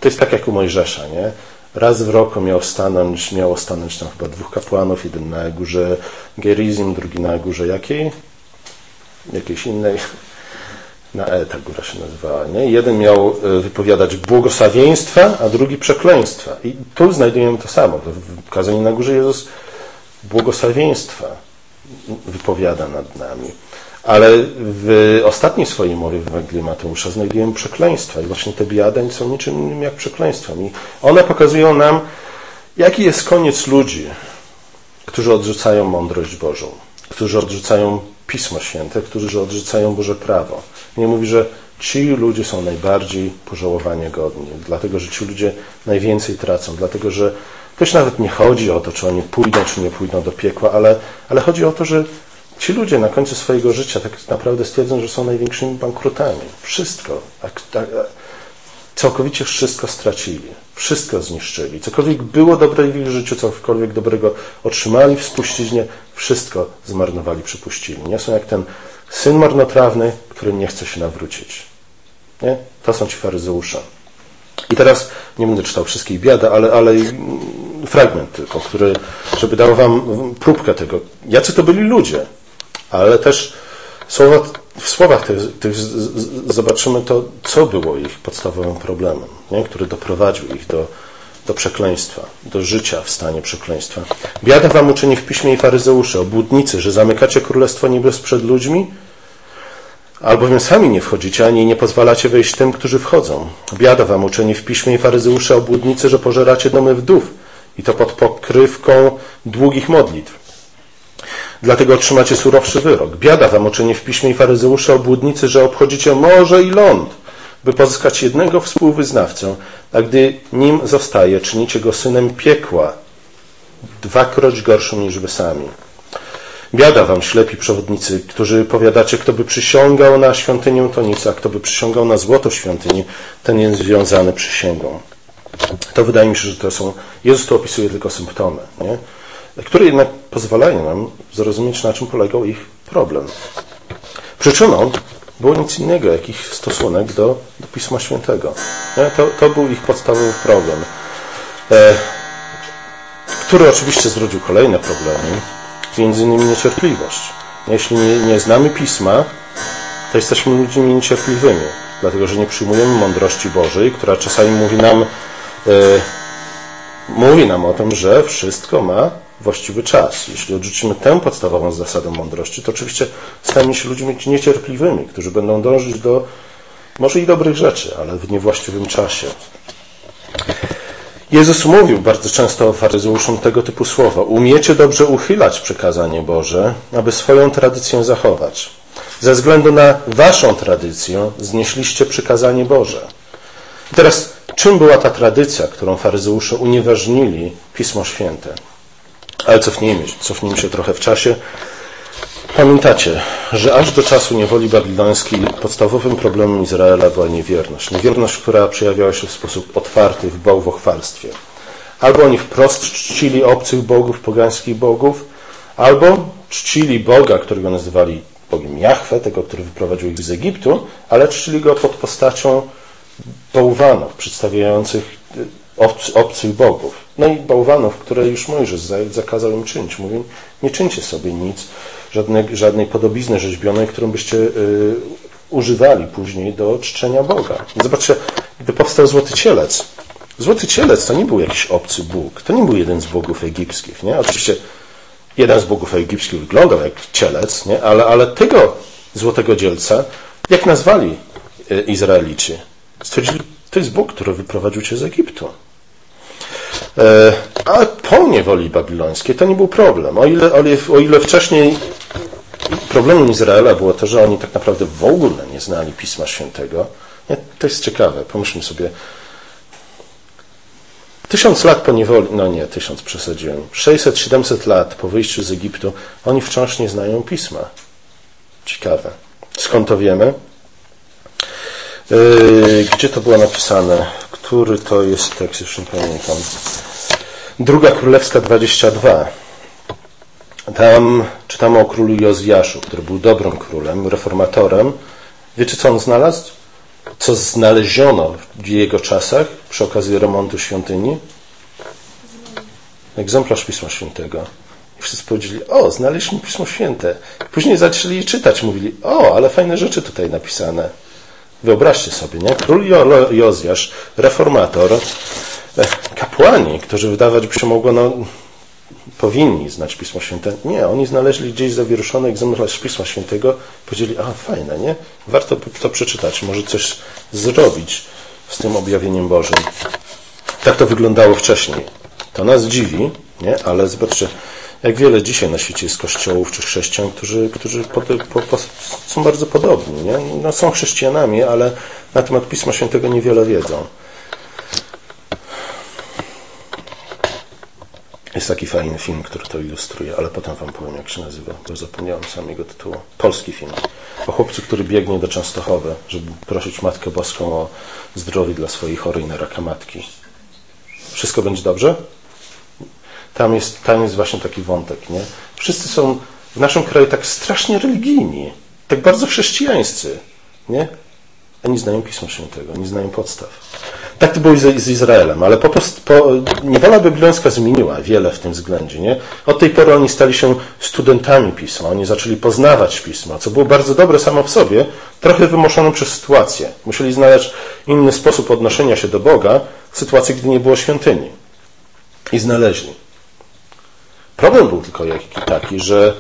to jest tak jak u Mojżesza, nie? Raz w roku miał stanąć, miało stanąć tam chyba dwóch kapłanów, jeden na górze Gerizim, drugi na górze jakiej? Jakiejś innej na E ta góra się nazywała. Nie? Jeden miał e, wypowiadać błogosławieństwa, a drugi przekleństwa. I tu znajdujemy to samo. W kazaniu na górze Jezus błogosławieństwa wypowiada nad nami. Ale w ostatniej swojej mowie w Ewangelii Mateusza znajdujemy przekleństwa. I właśnie te biadań są niczym innym jak przekleństwem. I one pokazują nam, jaki jest koniec ludzi, którzy odrzucają mądrość Bożą, którzy odrzucają Pismo Święte, którzy odrzucają Boże prawo. Nie mówi, że ci ludzie są najbardziej pożałowania godni, dlatego że ci ludzie najwięcej tracą, dlatego że też nawet nie chodzi o to, czy oni pójdą, czy nie pójdą do piekła, ale, ale chodzi o to, że ci ludzie na końcu swojego życia tak naprawdę stwierdzą, że są największymi bankrutami. Wszystko. Całkowicie wszystko stracili. Wszystko zniszczyli. Cokolwiek było dobre w ich życiu, cokolwiek dobrego otrzymali w spuściźnie, wszystko zmarnowali, przypuścili. Nie są jak ten syn marnotrawny, który nie chce się nawrócić. Nie? To są ci faryzeusze. I teraz nie będę czytał wszystkich biada, ale, ale fragment tylko, który, żeby dał wam próbkę tego, jacy to byli ludzie. Ale też słowa, w słowach tych, tych zobaczymy to, co było ich podstawowym problemem, nie? który doprowadził ich do, do przekleństwa, do życia w stanie przekleństwa. Biada wam uczyni w piśmie i faryzeusze, obłudnicy, że zamykacie królestwo niebie przed ludźmi, albowiem sami nie wchodzicie, ani nie pozwalacie wejść tym, którzy wchodzą. Biada wam uczeni w piśmie i faryzeusze, obłudnicy, że pożeracie domy wdów i to pod pokrywką długich modlitw. Dlatego otrzymacie surowszy wyrok. Biada wam uczeni w piśmie i faryzeusze, obłudnicy, że obchodzicie morze i ląd, by pozyskać jednego współwyznawcę, a gdy nim zostaje, czynicie go synem piekła, dwakroć gorszym niż wy sami. Biada wam, ślepi przewodnicy, którzy powiadacie, kto by przysiągał na świątynię, to nic, a kto by przysiągał na złoto świątyni, ten jest związany przysięgą. To wydaje mi się, że to są, Jezus tu opisuje tylko symptomy, nie? Które jednak pozwalają nam zrozumieć, na czym polegał ich problem. Przyczyną było nic innego, jak ich stosunek do, do Pisma Świętego. Nie? To, to był ich podstawowy problem, e, który oczywiście zrodził kolejne problemy, między innymi niecierpliwość. Jeśli nie, nie znamy Pisma, to jesteśmy ludźmi niecierpliwymi, dlatego że nie przyjmujemy mądrości Bożej, która czasami mówi nam, e, mówi nam o tym, że wszystko ma właściwy czas. Jeśli odrzucimy tę podstawową zasadę mądrości, to oczywiście stajemy się ludźmi niecierpliwymi, którzy będą dążyć do może i dobrych rzeczy, ale w niewłaściwym czasie. Jezus mówił bardzo często faryzeuszom tego typu słowa. Umiecie dobrze uchylać przekazanie Boże, aby swoją tradycję zachować. Ze względu na waszą tradycję znieśliście przykazanie Boże. I teraz, czym była ta tradycja, którą faryzeusze unieważnili Pismo Święte? Ale cofnijmy, cofnijmy się trochę w czasie. Pamiętacie, że aż do czasu niewoli babilońskiej podstawowym problemem Izraela była niewierność. Niewierność, która przejawiała się w sposób otwarty w bałwochwalstwie. Albo oni wprost czcili obcych bogów, pogańskich bogów, albo czcili Boga, którego nazywali Bogiem Jahwe, tego, który wyprowadził ich z Egiptu, ale czcili go pod postacią bałwanów przedstawiających obcych bogów. No i bałwanów, które już Mojżesz zakazał im czynić. Mówi, nie czyńcie sobie nic, żadnej, żadnej podobizny rzeźbionej, którą byście y, używali później do czczenia Boga. Zobaczcie, gdy powstał Złoty Cielec. Złoty Cielec to nie był jakiś obcy Bóg, to nie był jeden z bogów egipskich. Nie? Oczywiście jeden z bogów egipskich wyglądał jak cielec, nie? Ale, ale tego złotego dzielca, jak nazwali y, Izraelici? Stwierdzili, to jest Bóg, który wyprowadził cię z Egiptu. E, a po niewoli babilońskiej to nie był problem. O ile, o ile wcześniej problemem Izraela było to, że oni tak naprawdę w ogóle nie znali Pisma Świętego. To jest ciekawe. Pomyślmy sobie. Tysiąc lat po niewoli, no nie, tysiąc przesadziłem. 600-700 lat po wyjściu z Egiptu, oni wciąż nie znają Pisma. Ciekawe. Skąd to wiemy? Yy, gdzie to było napisane? Który to jest tekst? Już nie pamiętam. Druga Królewska 22. Tam czytamy o królu Jozjaszu, który był dobrym królem, reformatorem. Wiecie, co on znalazł? Co znaleziono w jego czasach przy okazji remontu świątyni? Egzemplarz Pisma Świętego. I wszyscy powiedzieli, o, znaleźliśmy Pismo Święte. Później zaczęli czytać, mówili, o, ale fajne rzeczy tutaj napisane. Wyobraźcie sobie, nie? Król Jozjasz, reformator, e, kapłani, którzy wydawać by się mogło, no, powinni znać Pismo Święte. Nie, oni znaleźli gdzieś zawiruszony egzemplarz Pisma Świętego, powiedzieli, a fajne, nie? Warto to przeczytać, może coś zrobić z tym objawieniem Bożym. Tak to wyglądało wcześniej. To nas dziwi, nie? Ale zobaczcie, jak wiele dzisiaj na świecie jest kościołów czy chrześcijan, którzy, którzy po, po, po, są bardzo podobni. Nie? No, są chrześcijanami, ale na temat Pisma Świętego niewiele wiedzą. Jest taki fajny film, który to ilustruje, ale potem wam powiem, jak się nazywa, bo zapomniałem sam jego tytułu. Polski film. O chłopcu, który biegnie do Częstochowy, żeby prosić Matkę Boską o zdrowie dla swojej chorej na raka matki. Wszystko będzie dobrze? Tam jest, tam jest właśnie taki wątek. Nie? Wszyscy są w naszym kraju tak strasznie religijni, tak bardzo chrześcijańscy. Nie? A nie znają Pisma Świętego, nie znają podstaw. Tak to było z, z Izraelem, ale po, po, niewola babilońska zmieniła wiele w tym względzie. Nie? Od tej pory oni stali się studentami Pisma, oni zaczęli poznawać Pismo, co było bardzo dobre samo w sobie, trochę wymuszone przez sytuację. Musieli znaleźć inny sposób odnoszenia się do Boga w sytuacji, gdy nie było świątyni. I znaleźli. Problem był tylko taki, że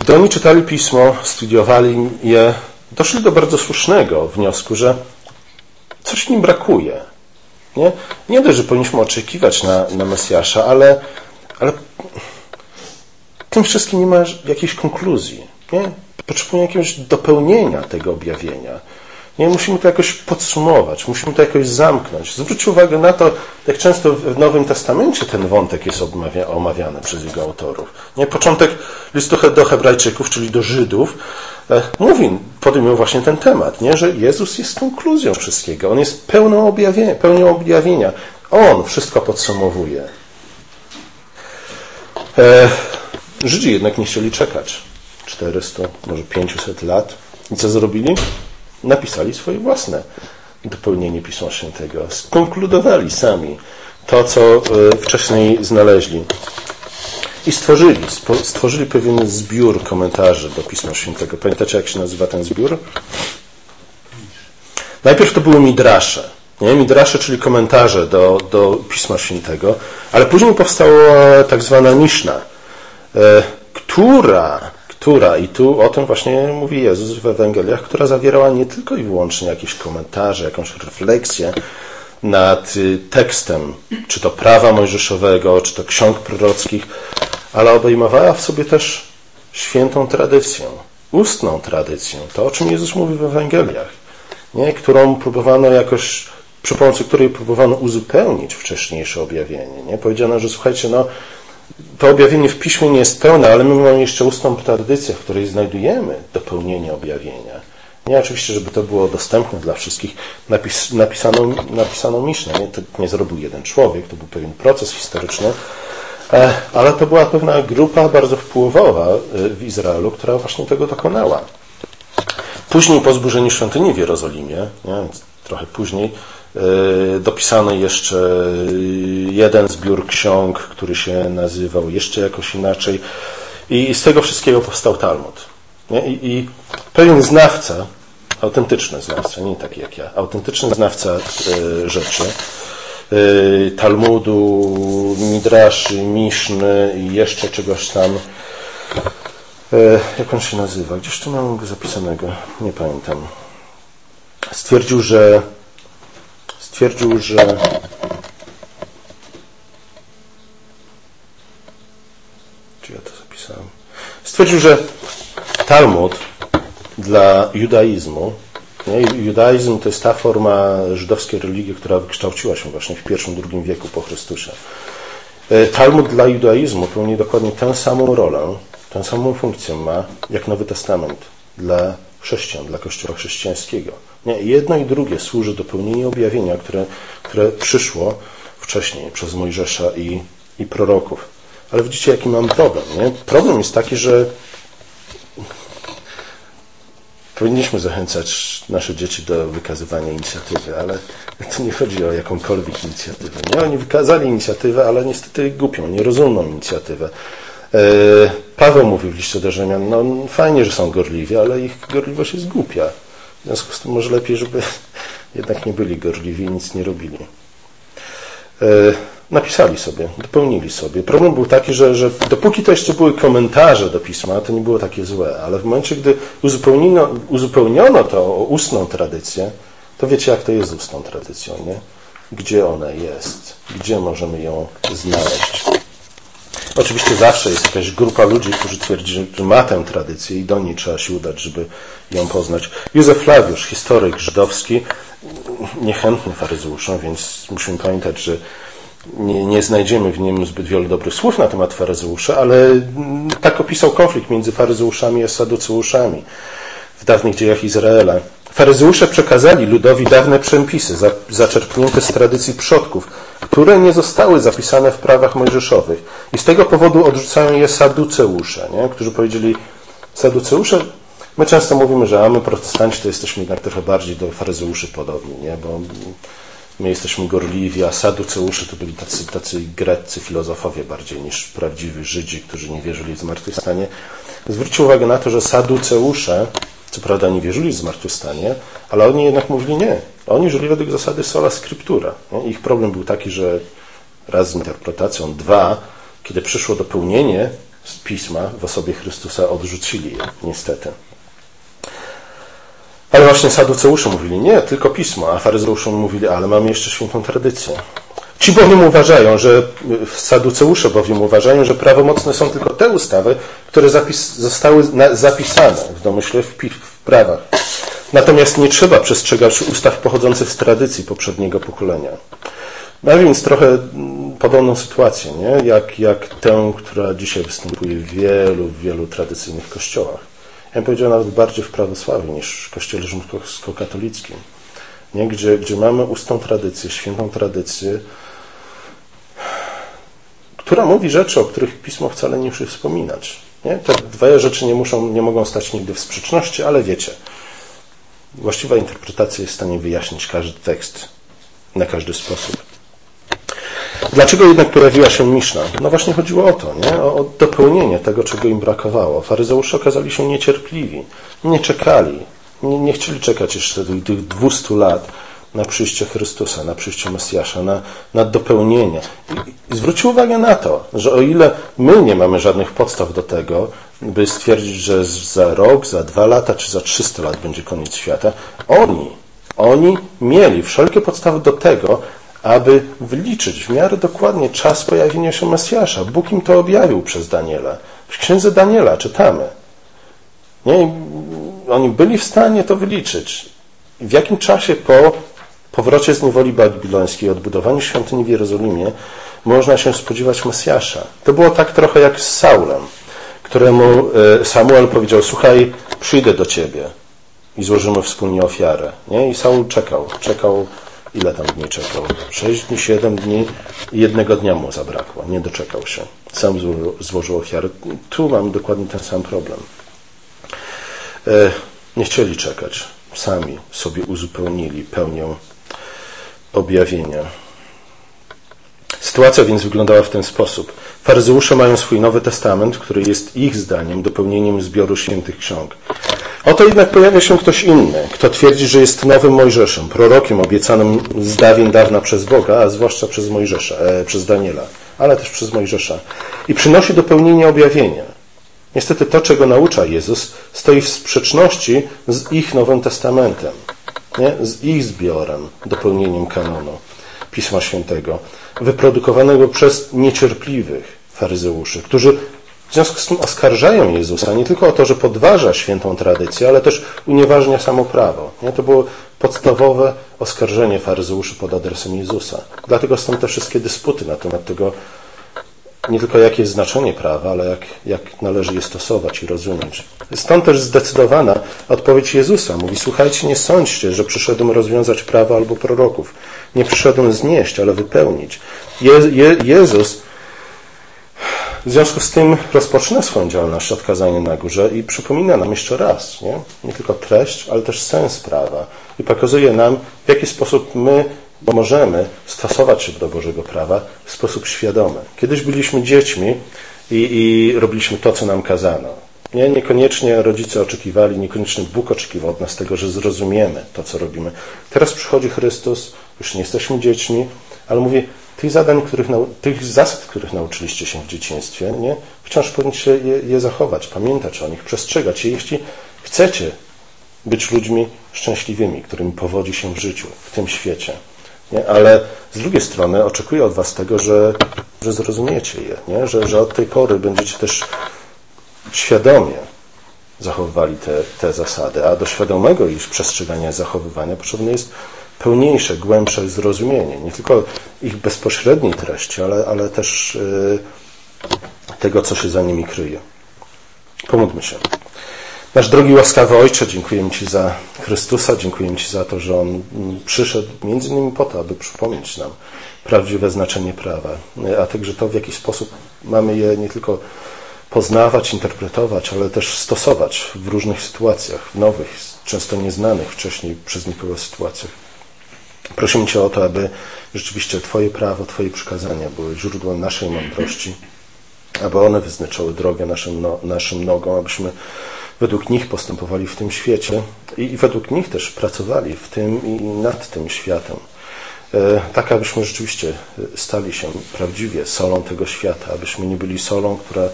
gdy oni czytali pismo, studiowali je, doszli do bardzo słusznego wniosku, że coś w nim brakuje. Nie, nie dość, że powinniśmy oczekiwać na, na Mesjasza, ale, ale tym wszystkim nie ma jakiejś konkluzji. Nie? Potrzebujemy jakiegoś dopełnienia tego objawienia. Nie, musimy to jakoś podsumować, musimy to jakoś zamknąć. Zwróćcie uwagę na to, jak często w Nowym Testamencie ten wątek jest omawiany przez jego autorów. Nie, początek listu do Hebrajczyków, czyli do Żydów, e, mówi, podejmują właśnie ten temat, nie, że Jezus jest konkluzją wszystkiego. On jest pełną, objawienia, pełnią objawienia. On wszystko podsumowuje. E, Żydzi jednak nie chcieli czekać 400, może 500 lat. I co zrobili? Napisali swoje własne dopełnienie Pisma Świętego. Skonkludowali sami to, co e, wcześniej znaleźli. I stworzyli, stworzyli pewien zbiór komentarzy do Pisma Świętego. Pamiętacie, jak się nazywa ten zbiór? Najpierw to były midrasze. Nie? Midrasze, czyli komentarze do, do Pisma Świętego, ale później powstała tak zwana Miszna, e, która która, i tu o tym właśnie mówi Jezus w Ewangeliach, która zawierała nie tylko i wyłącznie jakieś komentarze, jakąś refleksję nad y, tekstem, czy to prawa mojżeszowego, czy to ksiąg prorockich, ale obejmowała w sobie też świętą tradycję, ustną tradycję, to o czym Jezus mówi w Ewangeliach, nie? którą próbowano jakoś, przy pomocy której próbowano uzupełnić wcześniejsze objawienie. Nie? Powiedziano, że słuchajcie, no to objawienie w piśmie nie jest pełne, ale my mamy jeszcze ustną tradycję, w której znajdujemy dopełnienie objawienia. Nie oczywiście, żeby to było dostępne dla wszystkich, napis, napisano, napisano Miszne. Nie? To nie zrobił jeden człowiek, to był pewien proces historyczny, e, ale to była pewna grupa bardzo wpływowa e, w Izraelu, która właśnie tego dokonała. Później po zburzeniu świątyni w Jerozolimie, nie? trochę później, Dopisano jeszcze jeden zbiór ksiąg, który się nazywał jeszcze jakoś inaczej. I z tego wszystkiego powstał Talmud. I, I pewien znawca, autentyczny znawca, nie taki jak ja, autentyczny znawca rzeczy, Talmudu, Midraszy, Miszny i jeszcze czegoś tam. Jak on się nazywa? Gdzieś tu mam go zapisanego, nie pamiętam. Stwierdził, że stwierdził, że czy ja to zapisałem? Stwierdził, że Talmud dla judaizmu nie? Judaizm to jest ta forma żydowskiej religii, która wykształciła się właśnie w I-II wieku po Chrystusie. E, Talmud dla judaizmu pełni dokładnie tę samą rolę, tę samą funkcję ma jak Nowy Testament dla chrześcijan, dla Kościoła chrześcijańskiego. Nie, jedno i drugie służy do pełnienia objawienia, które, które przyszło wcześniej przez Mojżesza i, i proroków. Ale widzicie, jaki mam problem. Nie? Problem jest taki, że powinniśmy zachęcać nasze dzieci do wykazywania inicjatywy, ale tu nie chodzi o jakąkolwiek inicjatywę. Nie? Oni wykazali inicjatywę, ale niestety głupią, nierozumną inicjatywę. E, Paweł mówił w liście do Rzymian, no fajnie, że są gorliwi, ale ich gorliwość jest głupia. W związku z tym może lepiej, żeby jednak nie byli gorliwi i nic nie robili. E, napisali sobie, dopełnili sobie. Problem był taki, że, że dopóki to jeszcze były komentarze do pisma, to nie było takie złe, ale w momencie, gdy uzupełniono, uzupełniono to o ustną tradycję, to wiecie, jak to jest z ustną tradycją, nie? Gdzie ona jest? Gdzie możemy ją znaleźć? Oczywiście zawsze jest jakaś grupa ludzi, którzy twierdzi, że ma tę tradycję i do niej trzeba się udać, żeby ją poznać. Józef Flawiusz, historyk żydowski, niechętny faryzeuszom, więc musimy pamiętać, że nie, nie, znajdziemy w nim zbyt wielu dobrych słów na temat faryzeusza, ale tak opisał konflikt między faryzeuszami a saduceuszami w dawnych dziejach Izraela. Faryzeusze przekazali ludowi dawne przepisy, zaczerpnięte z tradycji przodków, które nie zostały zapisane w prawach mojżeszowych. I z tego powodu odrzucają je saduceusze, nie? którzy powiedzieli, saduceusze, my często mówimy, że a my protestanci to jesteśmy jednak trochę bardziej do faryzeuszy podobni, nie? bo my jesteśmy gorliwi, a saduceusze to byli tacy, tacy greccy filozofowie bardziej niż prawdziwi Żydzi, którzy nie wierzyli w zmartwychwstanie. Zwróćcie uwagę na to, że saduceusze co prawda nie wierzyli w zmartwychwstanie, ale oni jednak mówili nie. Oni żyli według zasady sola scriptura. Ich problem był taki, że raz z interpretacją, dwa, kiedy przyszło dopełnienie pisma w osobie Chrystusa, odrzucili je, niestety. Ale właśnie saduceusze mówili nie, tylko pismo, a faryzeusze mówili, ale mamy jeszcze świętą tradycję. Ci bowiem uważają, że saduceusze bowiem uważają, że prawomocne są tylko te ustawy, które zapis, zostały na, zapisane w domyśle w, w prawach. Natomiast nie trzeba przestrzegać ustaw pochodzących z tradycji poprzedniego pokolenia. Ma więc trochę mm, podobną sytuację, nie? Jak, jak tę, która dzisiaj występuje w wielu, wielu tradycyjnych kościołach. Ja bym powiedział nawet bardziej w prawosławiu niż w kościele rzymskokatolickim, nie? Gdzie, gdzie mamy ustną tradycję, świętą tradycję, która mówi rzeczy, o których Pismo wcale nie musi wspominać. Nie? Te dwie rzeczy nie, muszą, nie mogą stać nigdy w sprzeczności, ale wiecie, właściwa interpretacja jest w stanie wyjaśnić każdy tekst na każdy sposób. Dlaczego jednak pojawiła się Miszna? No właśnie chodziło o to, nie? O, dopełnienie tego, czego im brakowało. Faryzeusze okazali się niecierpliwi, nie czekali, nie, nie chcieli czekać jeszcze tych 200 lat, na przyjście Chrystusa, na przyjście Mesjasza, na, na dopełnienie. I, I zwróćcie uwagę na to, że o ile my nie mamy żadnych podstaw do tego, by stwierdzić, że za rok, za dwa lata czy za 300 lat będzie koniec świata, oni, oni mieli wszelkie podstawy do tego, aby wliczyć w miarę dokładnie czas pojawienia się Mesjasza. Bóg im to objawił przez Daniela. W księdze Daniela czytamy. Nie? Oni byli w stanie to wyliczyć. W jakim czasie po powrocie z niewoli babilońskiej, odbudowaniu świątyni w Jerozolimie, można się spodziewać Mesjasza. To było tak trochę jak z Saulem, któremu e, Samuel powiedział, słuchaj, przyjdę do ciebie i złożymy wspólnie ofiarę. Nie? I Saul czekał, czekał, ile tam dni czekał? Sześć dni, siedem dni i jednego dnia mu zabrakło. Nie doczekał się. Sam złożył, ofiarę. Tu mamy dokładnie ten sam problem. E, nie chcieli czekać. Sami sobie uzupełnili pełnią objawienia. Sytuacja więc wyglądała w ten sposób. Faryzeusze mają swój Nowy Testament, który jest ich zdaniem dopełnieniem zbioru świętych ksiąg. Oto jednak pojawia się ktoś inny, kto twierdzi, że jest nowym Mojżeszem, prorokiem obiecanym z dawien dawna przez Boga, a zwłaszcza przez Mojżesza, e, przez Daniela, ale też przez Mojżesza. I przynosi dopełnienie objawienia. Niestety to, czego naucza Jezus, stoi w sprzeczności z ich Nowym Testamentem, nie? z ich zbiorem, dopełnieniem kanonu Pisma Świętego, wyprodukowanego przez niecierpliwych faryzeuszy, którzy w związku z tym oskarżają Jezusa nie tylko o to, że podważa świętą tradycję, ale też unieważnia samo prawo. Nie? To było podstawowe oskarżenie faryzeuszy pod adresem Jezusa. Dlatego są te wszystkie dysputy na temat tego, nie tylko jakie jest znaczenie prawa, ale jak, jak należy je stosować i rozumieć. Stąd też zdecydowana odpowiedź Jezusa. Mówi, słuchajcie, nie sądźcie, że przyszedłem rozwiązać prawo albo proroków. Nie przyszedłem znieść, ale wypełnić. Je, Je, Jezus w związku z tym rozpoczyna swoją działalność od kazania na górze i przypomina nam jeszcze raz, nie? nie tylko treść, ale też sens prawa i pokazuje nam, w jaki sposób my możemy stosować się do Bożego prawa w sposób świadomy. Kiedyś byliśmy dziećmi i, i robiliśmy to, co nam kazano. Nie, niekoniecznie rodzice oczekiwali, niekoniecznie Bóg oczekiwał od nas tego, że zrozumiemy to, co robimy. Teraz przychodzi Chrystus, już nie jesteśmy dziećmi, ale mówi, tych zadań, których, tych zasad, których nauczyliście się w dzieciństwie, nie? wciąż powinniście je, je zachować, pamiętać o nich, przestrzegać je, jeśli chcecie być ludźmi szczęśliwymi, którymi powodzi się w życiu, w tym świecie. Nie? Ale z drugiej strony oczekuję od Was tego, że, że zrozumiecie je, nie? Że, że od tej pory będziecie też świadomie zachowywali te, te zasady, a do świadomego ich przestrzegania i zachowywania potrzebne jest pełniejsze, głębsze zrozumienie, nie tylko ich bezpośredniej treści, ale, ale też yy, tego, co się za nimi kryje. Pomódlmy się. Nasz drogi łaskawy Ojcze, dziękujemy Ci za Chrystusa, dziękujemy Ci za to, że On przyszedł między innymi po to, aby przypomnieć nam prawdziwe znaczenie prawa, a także to, w jaki sposób mamy je nie tylko poznawać, interpretować, ale też stosować w różnych sytuacjach, w nowych, często nieznanych wcześniej przez nikogo sytuacjach. Prosimy Cię o to, aby rzeczywiście Twoje prawo, Twoje przykazania były źródłem naszej mądrości, aby one wyznaczały drogę naszym, no, naszym nogom, abyśmy według nich postępowali w tym świecie i, i według nich też pracowali w tym i nad tym światem. E, tak, abyśmy rzeczywiście stali się prawdziwie solą tego świata, abyśmy nie byli solą, która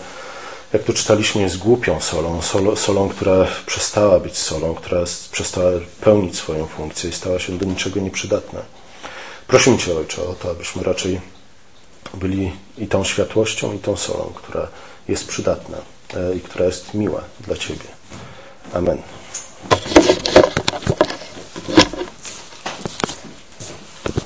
jak tu czytaliśmy, jest głupią solą, solą, solą, która przestała być solą, która przestała pełnić swoją funkcję i stała się do niczego nieprzydatna. Prosimy Cię, Ojcze, o to, abyśmy raczej byli i tą światłością, i tą solą, która jest przydatna e, i która jest miła dla Ciebie. Amen.